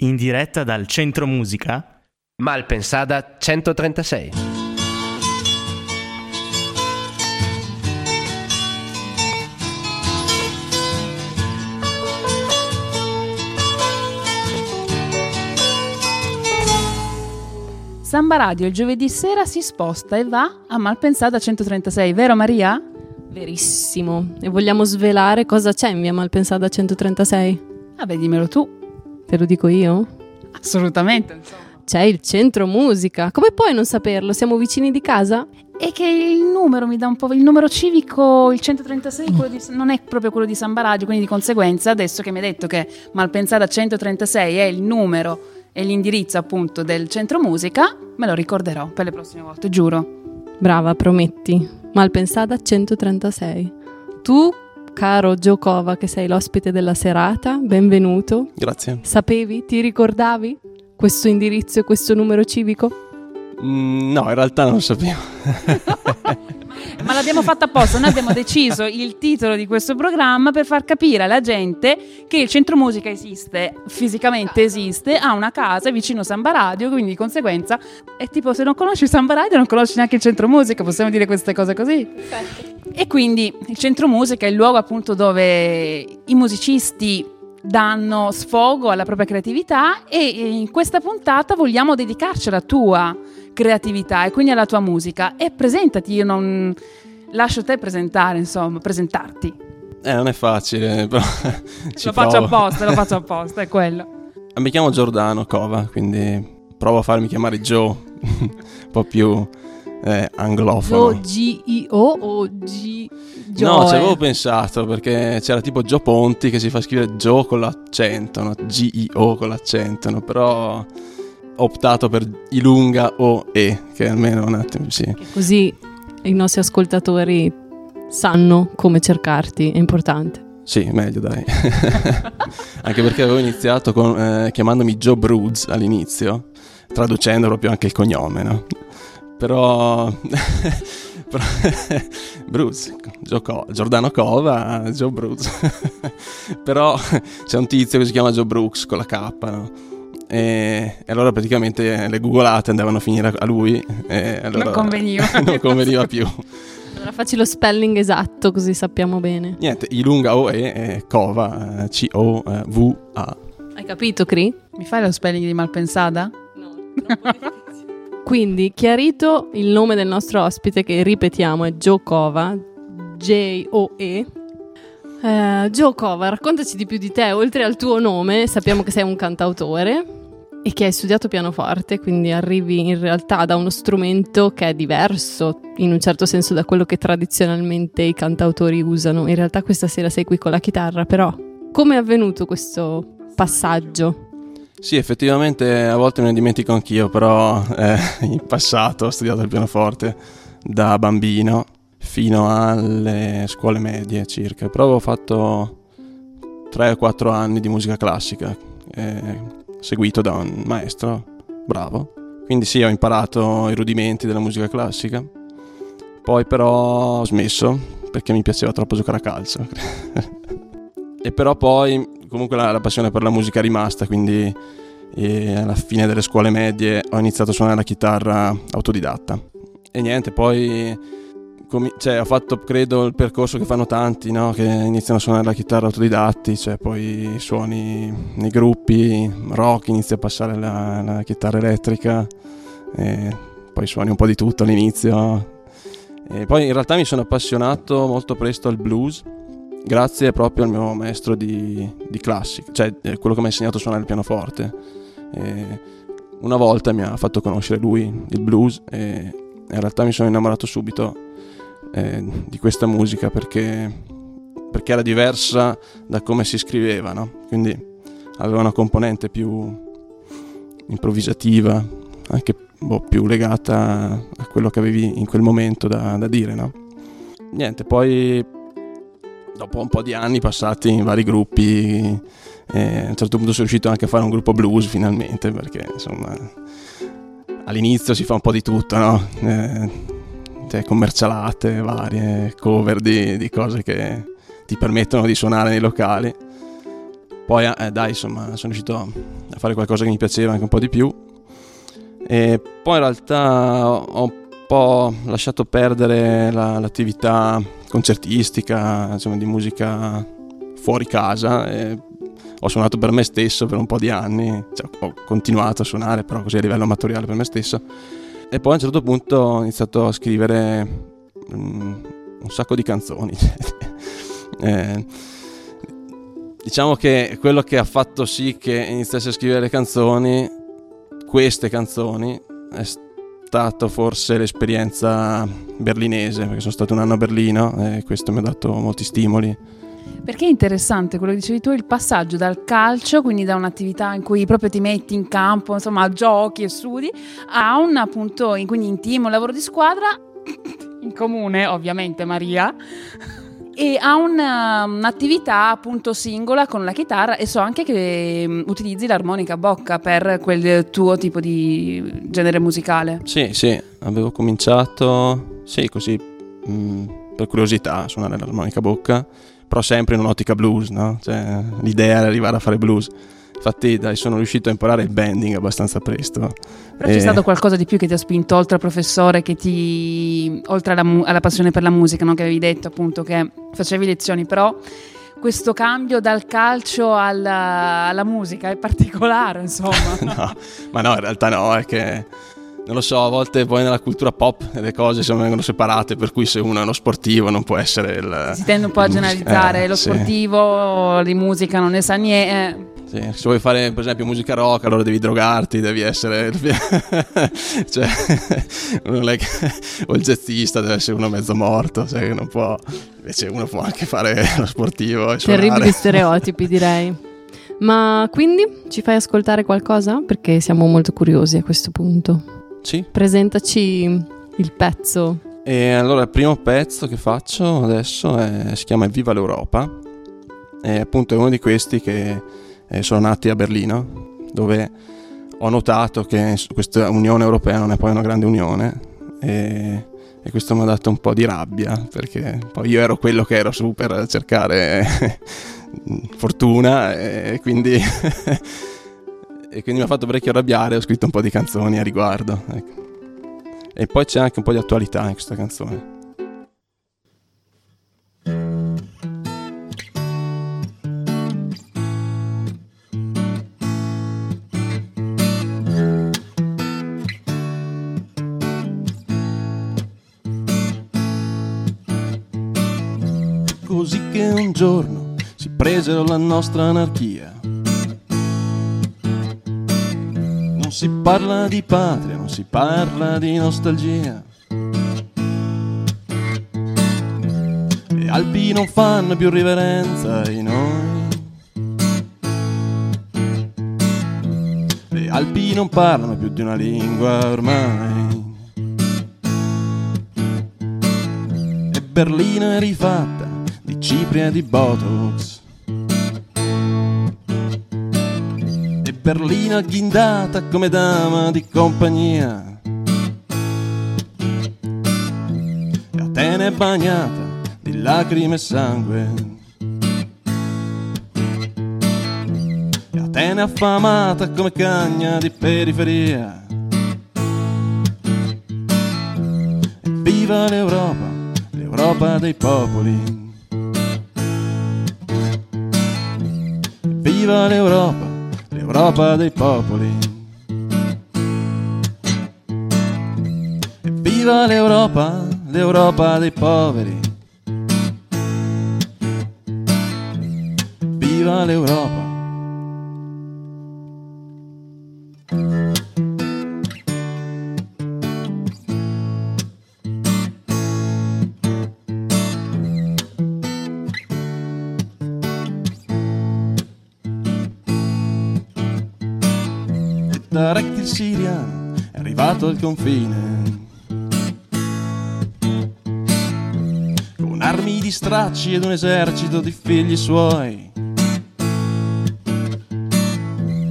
In diretta dal Centro Musica? Malpensada 136. Samba Radio il giovedì sera si sposta e va a Malpensada 136, vero Maria? Verissimo. E vogliamo svelare cosa c'è in via Malpensada 136? Vabbè, dimmelo tu. Te lo dico io? Assolutamente, insomma. C'è il centro musica. Come puoi non saperlo? Siamo vicini di casa? E che il numero mi dà un po'. Il numero civico, il 136, quello di- non è proprio quello di Samba Radio, quindi di conseguenza, adesso che mi hai detto che Malpensada 136 è il numero e l'indirizzo appunto del centro musica, me lo ricorderò per le prossime volte, giuro. Brava, prometti. Malpensada 136. Tu, caro Giocova, che sei l'ospite della serata, benvenuto. Grazie. Sapevi? Ti ricordavi questo indirizzo e questo numero civico? Mm, no, in realtà non lo sapevo. Ma l'abbiamo fatto apposta, noi abbiamo deciso il titolo di questo programma per far capire alla gente che il centro musica esiste, fisicamente esiste, ha una casa vicino a Samba Radio, quindi di conseguenza è tipo se non conosci Samba Radio non conosci neanche il centro musica, possiamo dire queste cose così. E quindi il centro musica è il luogo appunto dove i musicisti danno sfogo alla propria creatività e in questa puntata vogliamo dedicarci alla tua creatività e quindi alla tua musica e presentati, io non lascio te presentare, insomma, presentarti. Eh, non è facile, però lo faccio provo. apposta, lo faccio apposta, è quello. Ah, Mi chiamo Giordano Cova, quindi provo a farmi chiamare Joe, un po' più eh, anglofono. G-I-O o G... No, ci Joe? avevo pensato perché c'era tipo Gio Ponti che si fa scrivere Joe con l'accento, no? G-I-O con l'accento, no? però optato per Ilunga o E, che almeno un attimo, sì. Così i nostri ascoltatori sanno come cercarti, è importante. Sì, meglio dai. anche perché avevo iniziato con, eh, chiamandomi Joe Bruce all'inizio, traducendo proprio anche il cognome, no? Però... però- Bruce, Co- Giordano Cova, Joe Bruce. Però c'è un tizio che si chiama Joe Brooks con la K, no? E, e allora praticamente le googolate andavano a finire a lui. E allora Non conveniva. non conveniva più. Allora facci lo spelling esatto così sappiamo bene. Niente, Ilunga O E Cova, eh, C-O-V-A. Hai capito, Cri? Mi fai lo spelling di Malpensada? Quindi, chiarito il nome del nostro ospite, che ripetiamo è Joe Cova, J-O-E. Eh, Joe Cova, raccontaci di più di te, oltre al tuo nome, sappiamo che sei un cantautore e che hai studiato pianoforte, quindi arrivi in realtà da uno strumento che è diverso in un certo senso da quello che tradizionalmente i cantautori usano. In realtà questa sera sei qui con la chitarra, però come è avvenuto questo passaggio? Sì, effettivamente a volte me ne dimentico anch'io, però eh, in passato ho studiato il pianoforte da bambino fino alle scuole medie circa, però avevo fatto 3 o 4 anni di musica classica, eh, seguito da un maestro bravo. Quindi sì, ho imparato i rudimenti della musica classica, poi però ho smesso perché mi piaceva troppo giocare a calcio. e però poi comunque la, la passione per la musica è rimasta, quindi e alla fine delle scuole medie ho iniziato a suonare la chitarra autodidatta. E niente, poi comi- cioè, ho fatto credo il percorso che fanno tanti, no? che iniziano a suonare la chitarra autodidatti, cioè poi suoni nei gruppi, rock, inizi a passare la, la chitarra elettrica, poi suoni un po' di tutto all'inizio. E poi in realtà mi sono appassionato molto presto al blues, grazie proprio al mio maestro di, di classica, cioè eh, quello che mi ha insegnato a suonare il pianoforte. E una volta mi ha fatto conoscere lui il blues e in realtà mi sono innamorato subito eh, di questa musica perché, perché era diversa da come si scriveva, no? quindi aveva una componente più improvvisativa, anche boh, più legata a quello che avevi in quel momento da, da dire. No? Niente, poi dopo un po' di anni passati in vari gruppi, eh, a un certo punto sono riuscito anche a fare un gruppo blues finalmente, perché insomma all'inizio si fa un po' di tutto, no? Eh, cioè, commercialate varie, cover di, di cose che ti permettono di suonare nei locali. Poi eh, dai, insomma, sono riuscito a fare qualcosa che mi piaceva anche un po' di più. E poi in realtà ho un po' lasciato perdere la, l'attività concertistica, insomma, di musica fuori casa. Ho suonato per me stesso per un po' di anni, cioè, ho continuato a suonare però così a livello amatoriale per me stesso. E poi a un certo punto ho iniziato a scrivere um, un sacco di canzoni. eh, diciamo che quello che ha fatto sì che iniziassi a scrivere canzoni, queste canzoni, è stato forse l'esperienza berlinese, perché sono stato un anno a Berlino e questo mi ha dato molti stimoli. Perché è interessante quello che dicevi tu, il passaggio dal calcio, quindi da un'attività in cui proprio ti metti in campo, insomma, giochi e studi, a un appunto, quindi in team, un lavoro di squadra, in comune ovviamente Maria, e ha una, un'attività appunto singola con la chitarra e so anche che um, utilizzi l'armonica a bocca per quel tuo tipo di genere musicale. Sì, sì, avevo cominciato, sì, così mh, mm, per curiosità a suonare l'armonica a bocca, però sempre in un'ottica blues, no? Cioè, l'idea era arrivare a fare blues. Infatti, dai, sono riuscito a imparare il bending abbastanza presto. Però e... c'è stato qualcosa di più che ti ha spinto oltre al professore, che ti, oltre alla, alla passione per la musica, no? che avevi detto appunto che facevi lezioni, però questo cambio dal calcio alla, alla musica è particolare, insomma. no, ma no, in realtà no, è che non lo so, a volte poi nella cultura pop le cose si vengono separate, per cui se uno è uno sportivo non può essere il... Si tende un po' a generalizzare, eh, lo sportivo di musica non ne sa niente. Sì, se vuoi fare per esempio musica rock allora devi drogarti, devi essere... cioè, non è che... o il jazzista deve essere uno mezzo morto, cioè non può... Invece uno può anche fare lo sportivo e Terribili stereotipi direi. Ma quindi ci fai ascoltare qualcosa? Perché siamo molto curiosi a questo punto. Sì. Presentaci il pezzo. E allora il primo pezzo che faccio adesso è, si chiama Viva l'Europa. E appunto è uno di questi che eh, sono nati a Berlino, dove ho notato che questa Unione Europea non è poi una grande unione e, e questo mi ha dato un po' di rabbia perché poi io ero quello che ero su per cercare fortuna e quindi, e quindi mi ha fatto parecchio arrabbiare, ho scritto un po' di canzoni a riguardo. Ecco. E poi c'è anche un po' di attualità in questa canzone. così che un giorno si presero la nostra anarchia. Si parla di patria, non si parla di nostalgia. Le Alpi non fanno più riverenza ai noi. Le Alpi non parlano più di una lingua ormai. E Berlino è rifatta di cipria e di botox. Berlina ghindata come dama di compagnia. E Atene bagnata di lacrime e sangue. E Atene affamata come cagna di periferia. E viva l'Europa, l'Europa dei popoli. Viva l'Europa, l'Europa dei popoli. E viva l'Europa, l'Europa dei poveri. Viva l'Europa. Arrivato al confine. Con armi di stracci ed un esercito di figli suoi.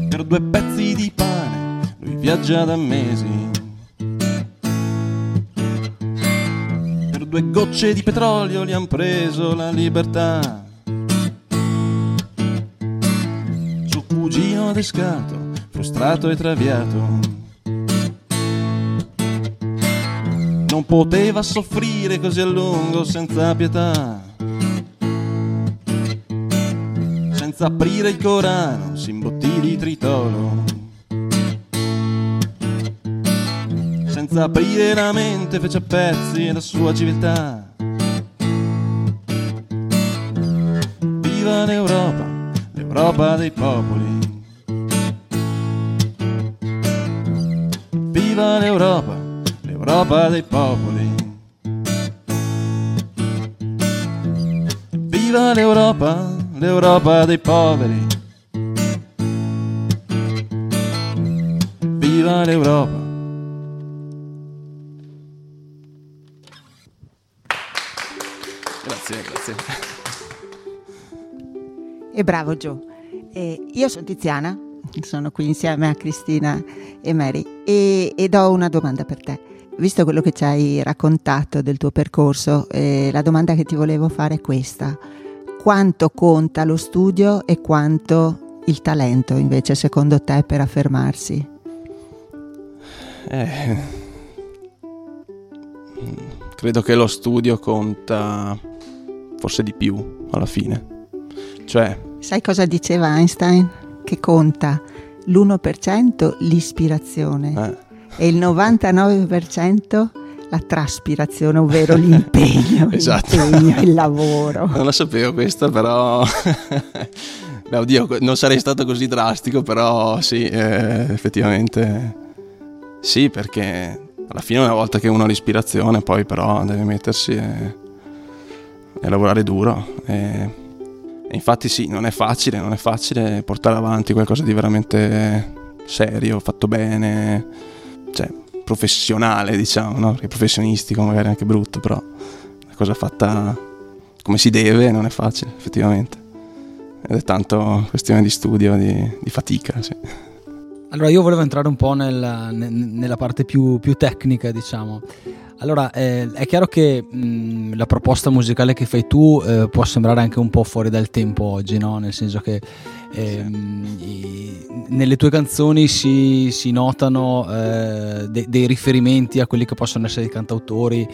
Per due pezzi di pane lui viaggia da mesi. Per due gocce di petrolio gli han preso la libertà. Bambino adescato, frustrato e traviato. Non poteva soffrire così a lungo senza pietà. Senza aprire il Corano, si imbottì di tritolo. Senza aprire la mente, fece a pezzi la sua civiltà. Viva l'Europa, l'Europa dei popoli. Viva l'Europa, l'Europa dei popoli. Viva l'Europa, l'Europa dei poveri. Viva l'Europa. Grazie, grazie. E bravo Gio. Eh, io sono Tiziana, sono qui insieme a Cristina e Mary e, ed ho una domanda per te. Visto quello che ci hai raccontato del tuo percorso, eh, la domanda che ti volevo fare è questa. Quanto conta lo studio e quanto il talento invece secondo te per affermarsi? Eh, credo che lo studio conta forse di più alla fine. Cioè, Sai cosa diceva Einstein? Che conta l'1% l'ispirazione eh, e il 99% la traspirazione, ovvero l'impegno, Esatto. l'impegno, il lavoro. non la sapevo questa, però... Beh, oddio, non sarei stato così drastico, però sì, eh, effettivamente... Sì, perché alla fine una volta che uno ha l'ispirazione, poi però deve mettersi e, e lavorare duro. E, e infatti sì, non è facile, non è facile portare avanti qualcosa di veramente serio, fatto bene, cioè professionale, diciamo, no? Perché professionistico magari è anche brutto, però una cosa fatta come si deve non è facile, effettivamente. Ed è tanto questione di studio, di, di fatica, sì. Allora io volevo entrare un po' nella, ne- nella parte più, più tecnica, diciamo. Allora, eh, è chiaro che mh, la proposta musicale che fai tu eh, può sembrare anche un po' fuori dal tempo oggi, no? Nel senso che ehm, i- nelle tue canzoni si, si notano eh, de- dei riferimenti a quelli che possono essere i cantautori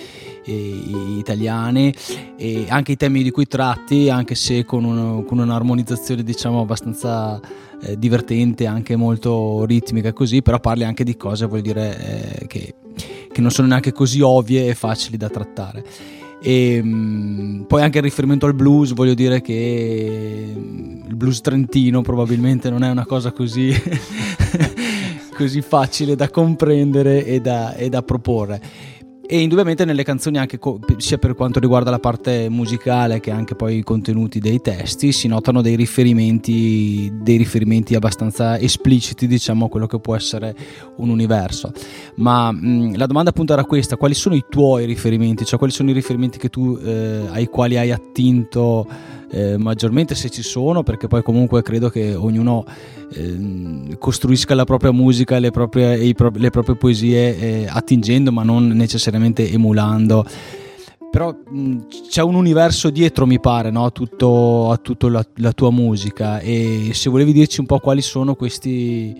eh, italiani e anche i temi di cui tratti, anche se con, un- con un'armonizzazione diciamo abbastanza eh, divertente, anche molto ritmica e così, però parli anche di cose, voglio dire, eh, che, che non sono neanche così ovvie e facili da trattare. E mh, poi anche il riferimento al blues, voglio dire che mm, il blues trentino probabilmente non è una cosa così, così facile da comprendere e da, e da proporre. E indubbiamente nelle canzoni, anche co- sia per quanto riguarda la parte musicale che anche poi i contenuti dei testi, si notano dei riferimenti, dei riferimenti abbastanza espliciti, diciamo, a quello che può essere un universo. Ma mh, la domanda appunto era questa: quali sono i tuoi riferimenti? Cioè, quali sono i riferimenti tu, eh, ai quali hai attinto eh, maggiormente, se ci sono? Perché poi comunque credo che ognuno ehm, costruisca la propria musica le proprie, i le proprie poesie eh, attingendo, ma non necessariamente emulando. Però mh, c'è un universo dietro, mi pare, no? a tutta la, la tua musica. E se volevi dirci un po' quali sono questi,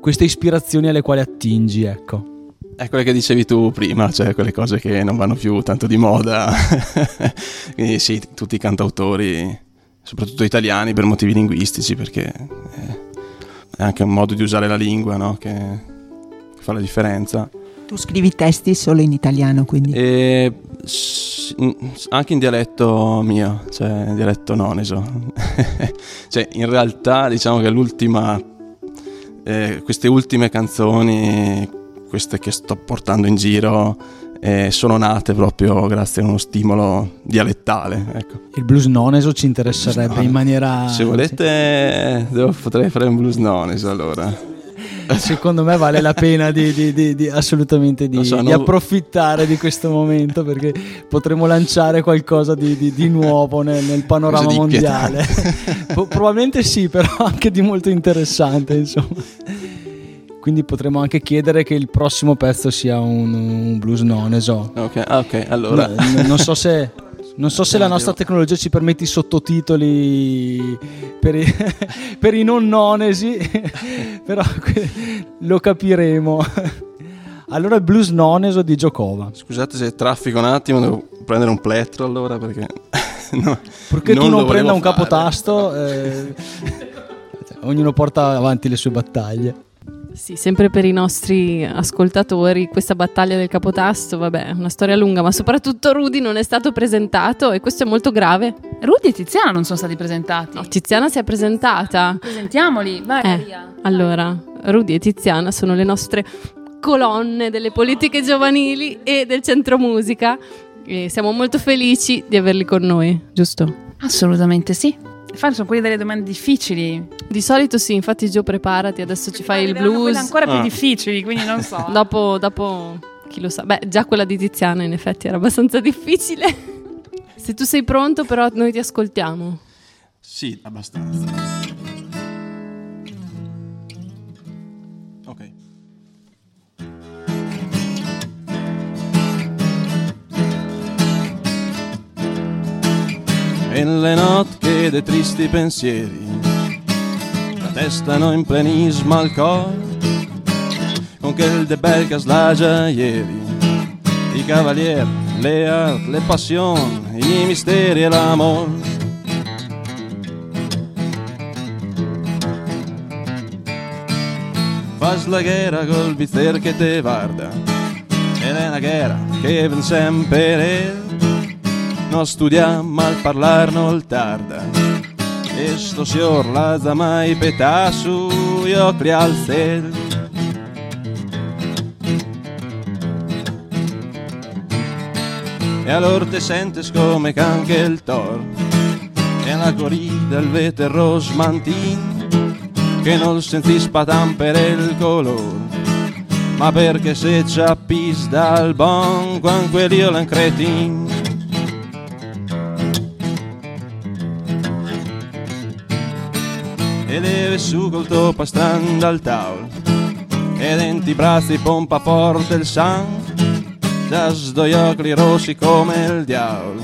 queste ispirazioni alle quali attingi, ecco. È quelle che dicevi tu prima, cioè quelle cose che non vanno più tanto di moda. Quindi sì, tutti i cantautori, soprattutto italiani, per motivi linguistici, perché è anche un modo di usare la lingua no? che, che fa la differenza. Tu scrivi testi solo in italiano, quindi. E anche in dialetto mio, cioè in dialetto noneso. cioè in realtà diciamo che l'ultima, eh, queste ultime canzoni, queste che sto portando in giro, eh, sono nate proprio grazie a uno stimolo dialettale. Ecco. Il blues noneso ci interesserebbe Blues in maniera... Se volete, devo- potrei fare un blues noneso allora. Secondo me vale la pena di, di- di- assolutamente di, so, non- approfittare di questo momento perché potremo lanciare qualcosa di, nuovo nel, nel panorama mondiale. Probabilmente sì, però anche di molto interessante, insomma. Quindi potremo anche chiedere che il prossimo pezzo sia un, un blues noneso. Ok, ah, ok, allora. No, non so se Non so se la nostra tecnologia ci permette i sottotitoli per i, per i non nonesi, però lo capiremo. Allora il blues noneso di Giocova. Scusate se traffico un attimo, devo prendere un plettro allora perché... no, Perché non tu non prenda un fare. capotasto, eh, ognuno porta avanti le sue battaglie. Sì, sempre per i nostri ascoltatori, questa battaglia del capotasto, vabbè, è una storia lunga, ma soprattutto Rudy non è stato presentato e questo è molto grave. Rudy e Tiziana non sono stati presentati. No, Tiziana si è presentata. Presentiamoli, vai eh, Maria. Allora, Rudy e Tiziana sono le nostre colonne delle politiche giovanili e del centro musica e siamo molto felici di averli con noi, giusto? Assolutamente sì. Fare sono quelle delle domande difficili. Di solito sì, infatti Gio preparati, adesso ci fai il blues. Quelle ancora più ah. difficili, quindi non so. dopo, dopo, chi lo sa. Beh, già quella di Tiziana in effetti era abbastanza difficile. Se tu sei pronto però noi ti ascoltiamo. Sì, abbastanza. E le notti dei tristi pensieri. La testano in plenismo al cor con quel de bel slagia ieri. I cavalieri, le art, le passioni, i misteri e l'amor. Fas la guerra col bizzer che te guarda ed è una guerra che ven sempre no studiam al parlar nol tarda. E sto sior la mai petasu io cri al cel. E allora te sentes come canche il tor. E la corrida il vete rosmantin che non senti spatan per il colore ma perché se ci appis dal bon quan quelli l'han e deve su col topo stranda al tavolo. E denti bracci pompa forte il sangue da sdoiocli rossi come il diavolo.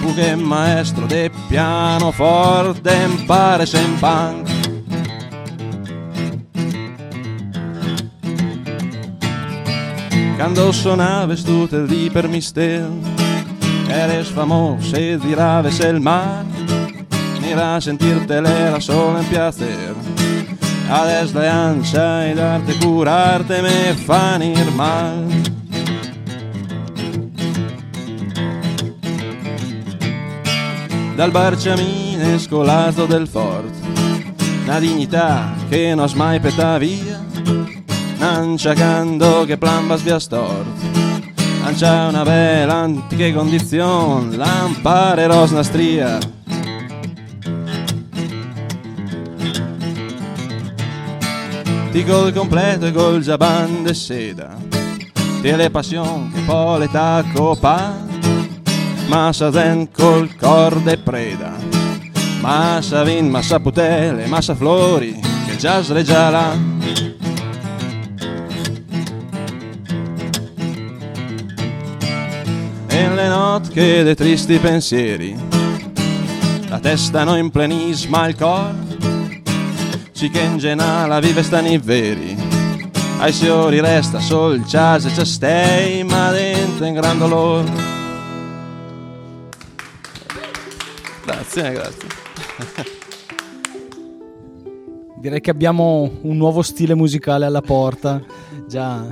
Tu che maestro de pianoforte impare sempre. Quando suonava tutte lì per mistero eres famoso e diraves il mare a sentirte era solo en placer. A desleanza y darte curarte me fan ir mal. Dal barciamine scolato del fort, una dignità che non mai peta via, c'è che plamba svia stort. C'è una bella antica condizione, lampare rosna stria, Ti col completo e col giaban de seda. Te le passion che poi le tacco pa. Massa zen col corde preda. Massa vin, massa putele, massa flori Che già sreggiala E le notte dei tristi pensieri. La testa non in plenisma il cor ci che in genala vive stani veri. Ai siori resta sol jazz e stei ma dentro in gran dolore. Grazie grazie. Direi che abbiamo un nuovo stile musicale alla porta. Già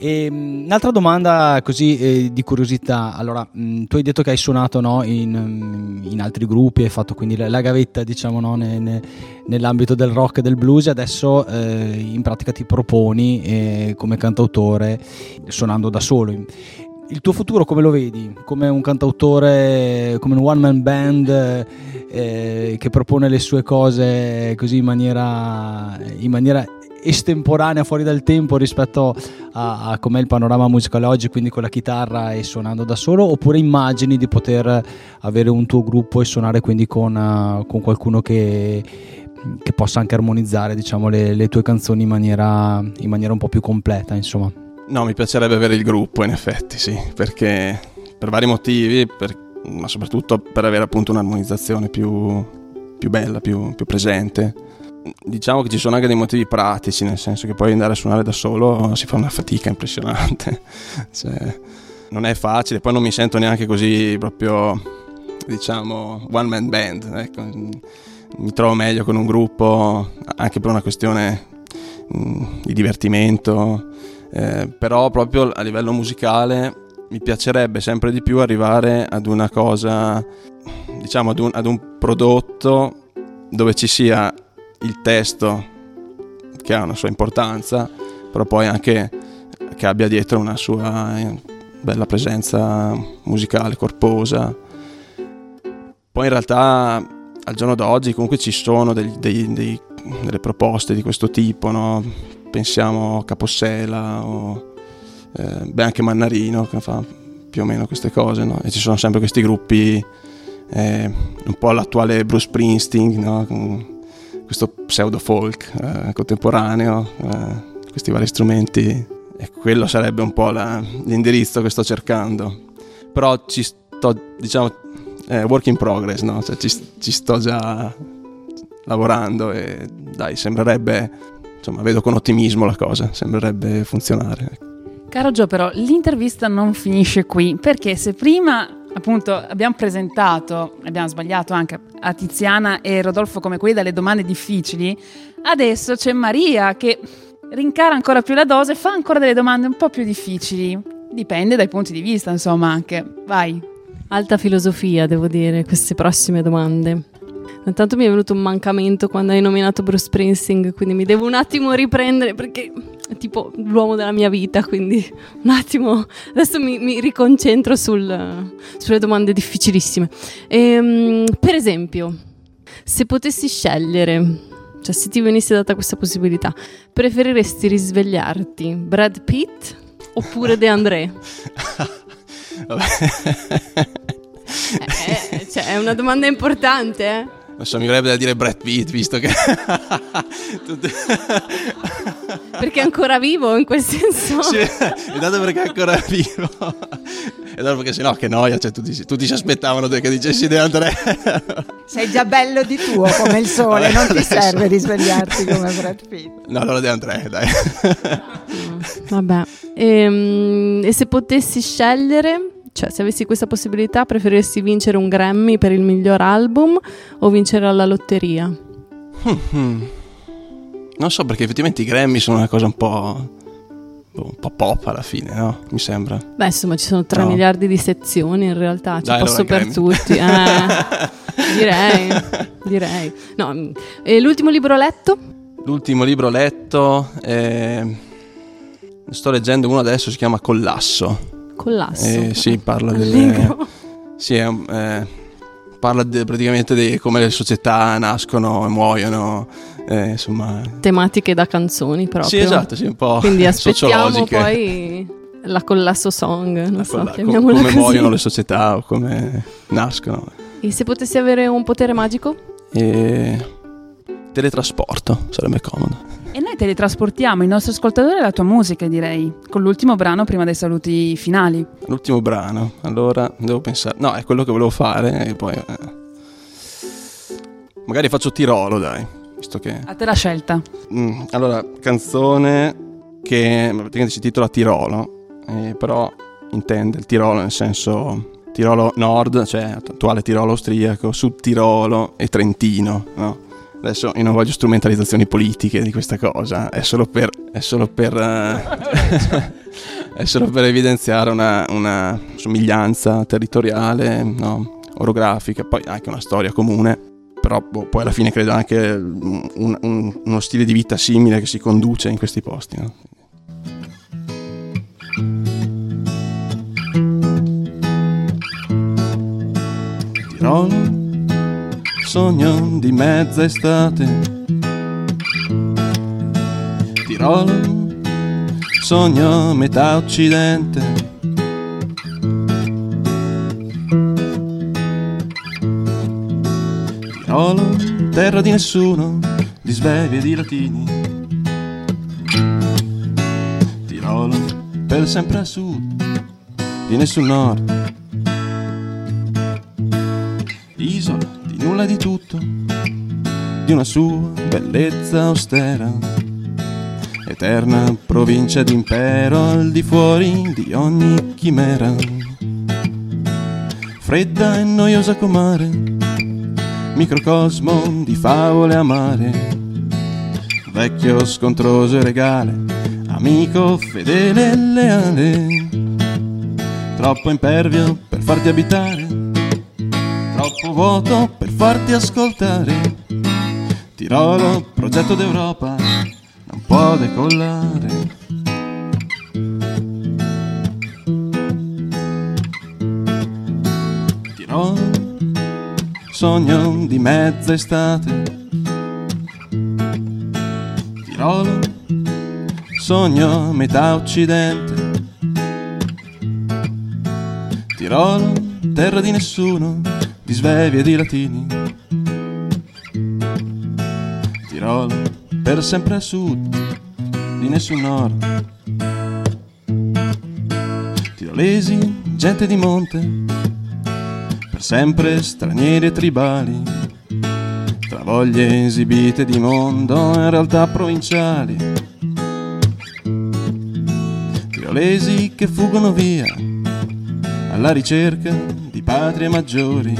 e, ehm, un'altra domanda così eh, di curiosità, allora mh, mm, tu hai detto che hai suonato no, in, mm, in, altri gruppi, hai fatto quindi la, la gavetta diciamo no, ne, ne, nell'ambito del rock e del blues e adesso eh, in pratica ti proponi eh, come cantautore suonando da solo. Il tuo futuro come lo vedi? Come un cantautore, come un one man band eh, che propone le sue cose così in maniera, in maniera estemporanea fuori dal tempo rispetto a, a com'è il panorama musicale oggi, quindi con la chitarra e suonando da solo, oppure immagini di poter avere un tuo gruppo e suonare quindi con, uh, con qualcuno che, che, possa anche armonizzare diciamo, le, le, tue canzoni in maniera, in maniera un po' più completa, insomma. No, mi piacerebbe avere il gruppo in effetti, sì, perché per vari motivi, per- ma soprattutto per avere appunto un'armonizzazione più, più bella, più, più presente. Diciamo che ci sono anche dei motivi pratici, nel senso che poi andare a suonare da solo si fa una fatica impressionante. Cioè, non è facile, poi non mi sento neanche così proprio, diciamo, one man band. Ecco. Mi trovo meglio con un gruppo, anche per una questione mh, di divertimento, eh, però proprio a livello musicale mi piacerebbe sempre di più arrivare ad una cosa, diciamo, ad un, ad un prodotto dove ci sia il testo che ha una sua importanza, però poi anche che abbia dietro una sua eh, bella presenza musicale, corposa. Poi in realtà al giorno d'oggi comunque ci sono degli- dei- dei- delle proposte di questo tipo, no? pensiamo a Capossela o eh, beh, anche Mannarino che fa più o meno queste cose, no? e ci sono sempre questi gruppi eh, un po' all'attuale Bruce Springsteen, no? Questo pseudo folk eh, contemporaneo, eh, questi vari strumenti, e quello sarebbe un po' la- l'indirizzo che sto cercando. Però ci sto, diciamo, eh, work in progress, no? Cioè, ci, ci sto già lavorando e dai, sembrerebbe, insomma, vedo con ottimismo la cosa, sembrerebbe funzionare. ecco. Caro Gio, però l'intervista non finisce qui, perché se prima appunto abbiamo presentato, abbiamo sbagliato anche a Tiziana e Rodolfo come quelli dalle domande difficili, adesso c'è Maria che rincara ancora più la dose fa ancora delle domande un po' più difficili. Dipende dai punti di vista, insomma, anche. Vai. Alta filosofia, devo dire, queste prossime domande. Intanto mi è venuto un mancamento quando hai nominato Bruce Springsteen, quindi mi devo un attimo riprendere perché è tipo l'uomo della mia vita, quindi un attimo, adesso mi, mi riconcentro sul- sulle domande difficilissime. Ehm, per esempio, se potessi scegliere, cioè se ti venisse data questa possibilità, preferiresti risvegliarti Brad Pitt oppure De André? Vabbè. Eh, eh, cioè, è una domanda importante, eh? Non so, mi verrebbe da dire Brad Pitt, visto che... Perché è ancora vivo in quel senso. Sì, intanto perché è ancora vivo. E dopo perché sennò che noia, cioè tutti, tutti si aspettavano che dicessi De André. Sei già bello di tuo come il sole, Vabbè, non ti adesso- serve risvegliarti come Brad Pitt. No, allora De André, dai. Vabbè. Ehm, e se potessi scegliere, cioè se avessi questa possibilità, preferiresti vincere un Grammy per il miglior album o vincere alla lotteria? Hmm. Non so perché effettivamente i Grammy sono una cosa un po'... boh, un po' pop alla fine, no? Mi sembra. Beh, insomma, ci sono 3 No. miliardi di sezioni in realtà, c'è Dai, posto allora per Grammy. tutti. Eh, direi, direi. No, e l'ultimo libro letto? L'ultimo libro letto... eh, sto leggendo uno adesso, si chiama Collasso. Collasso. Eh, sì, parla. Allegro. Sì, è eh, parla de- praticamente di come le società nascono e muoiono, eh, insomma... Tematiche da canzoni proprio. Sì, esatto, sì, un po' Quindi aspettiamo sociologiche. poi la collasso song, non La so, colla- co- chiamiamola come così. muoiono le società o come nascono. E se potessi avere un potere magico? E... Teletrasporto sarebbe comodo. Teletrasportiamo i nostri ascoltatori alla tua musica, direi, con l'ultimo brano prima dei saluti finali. L'ultimo brano, allora devo pensare. No, è quello che volevo fare e poi. eh, Magari faccio Tirolo, dai. Visto che. A te la scelta. Mm, allora, canzone che praticamente si titola Tirolo, eh, però intende il Tirolo nel senso Tirolo Nord, cioè attuale Tirolo austriaco, Sud Tirolo e Trentino, no? Adesso io non voglio strumentalizzazioni politiche di questa cosa, è solo per, è solo per, eh, è solo per evidenziare una, una somiglianza territoriale, no? orografica, poi anche una storia comune, però boh, poi alla fine credo anche un- un- uno stile di vita simile che si conduce in questi posti. no? Tirolo, sogno di mezza estate. Tirolo, sogno metà occidente. Tirolo, terra di nessuno, di svevi e di latini. Tirolo, per sempre a sud, di nessun nord, parla di tutto, di una sua bellezza austera, eterna provincia d'impero al di fuori di ogni chimera. Fredda e noiosa comare, microcosmo di favole amare, vecchio scontroso e regale, amico fedele e leale, troppo impervio per farti abitare, troppo vuoto per farti ascoltare. Tirolo, progetto d'Europa, non può decollare. Tirolo, sogno di mezza estate. Tirolo, sogno metà occidente. Tirolo, terra di nessuno, di svevi e di latini. Tirolo, per sempre a sud, di nessun nord. Tirolesi, gente di monte, per sempre stranieri e tribali, tra voglie esibite di mondo in realtà provinciali. Tirolesi che fuggono via alla ricerca patrie maggiori,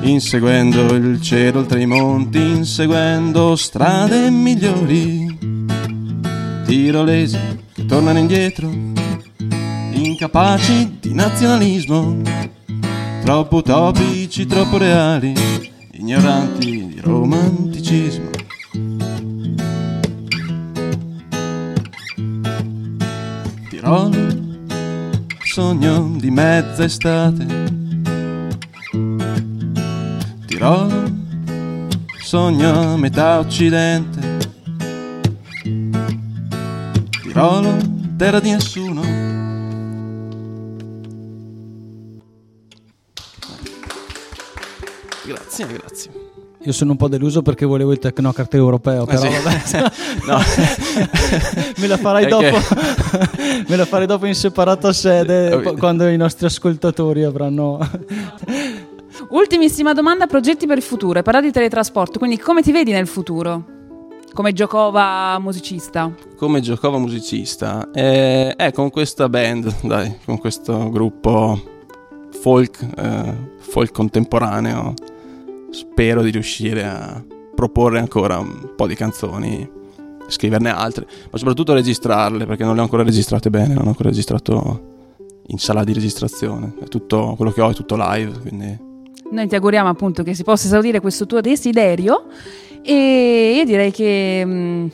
inseguendo il cielo oltre i monti, inseguendo strade migliori. Tirolesi che tornano indietro, incapaci di nazionalismo, troppo utopici, troppo reali, ignoranti di romanticismo. Tirolo, sogno di mezza estate. Tirolo, sogno metà occidente. Tirolo, terra di nessuno. Grazie, grazie. Io sono un po' deluso perché volevo il Tecnocrate europeo, però Eh sì. vabbè. No. me la farai Perché- dopo. me la farei dopo in separata sede po- quando i nostri ascoltatori avranno Ultimissima domanda, progetti per il futuro. Hai parlato di teletrasporto, quindi come ti vedi nel futuro? Come Giocova musicista? Come Giocova musicista, eh, è con questa band, dai, con questo gruppo folk, eh, folk contemporaneo. Spero di riuscire a proporre ancora un po' di canzoni, scriverne altre, ma soprattutto registrarle perché non le ho ancora registrate bene, non ho ancora registrato in sala di registrazione. È tutto quello che ho è tutto live, quindi Noi ti auguriamo appunto che si possa esaudire questo tuo desiderio e io direi che mm,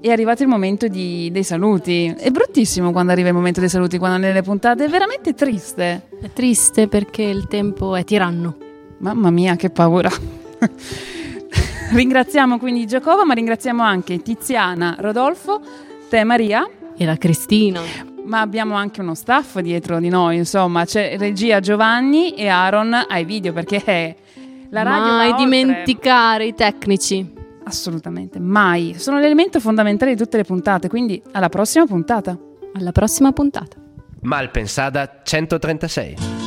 è arrivato il momento di- dei saluti. È bruttissimo quando arriva il momento dei saluti, quando nelle puntate è veramente triste. È triste perché il tempo è tiranno. Mamma mia, che paura. ringraziamo quindi Giacova, ma ringraziamo anche Tiziana, Rodolfo, te Maria, E la Cristina. Ma abbiamo anche uno staff dietro di noi, insomma, c'è regia Giovanni e Aaron ai video perché eh, la radio va Mai oltre. dimenticare i tecnici. Assolutamente, mai. Sono l'elemento fondamentale di tutte le puntate, quindi alla prossima puntata. Alla prossima puntata. Malpensada 136.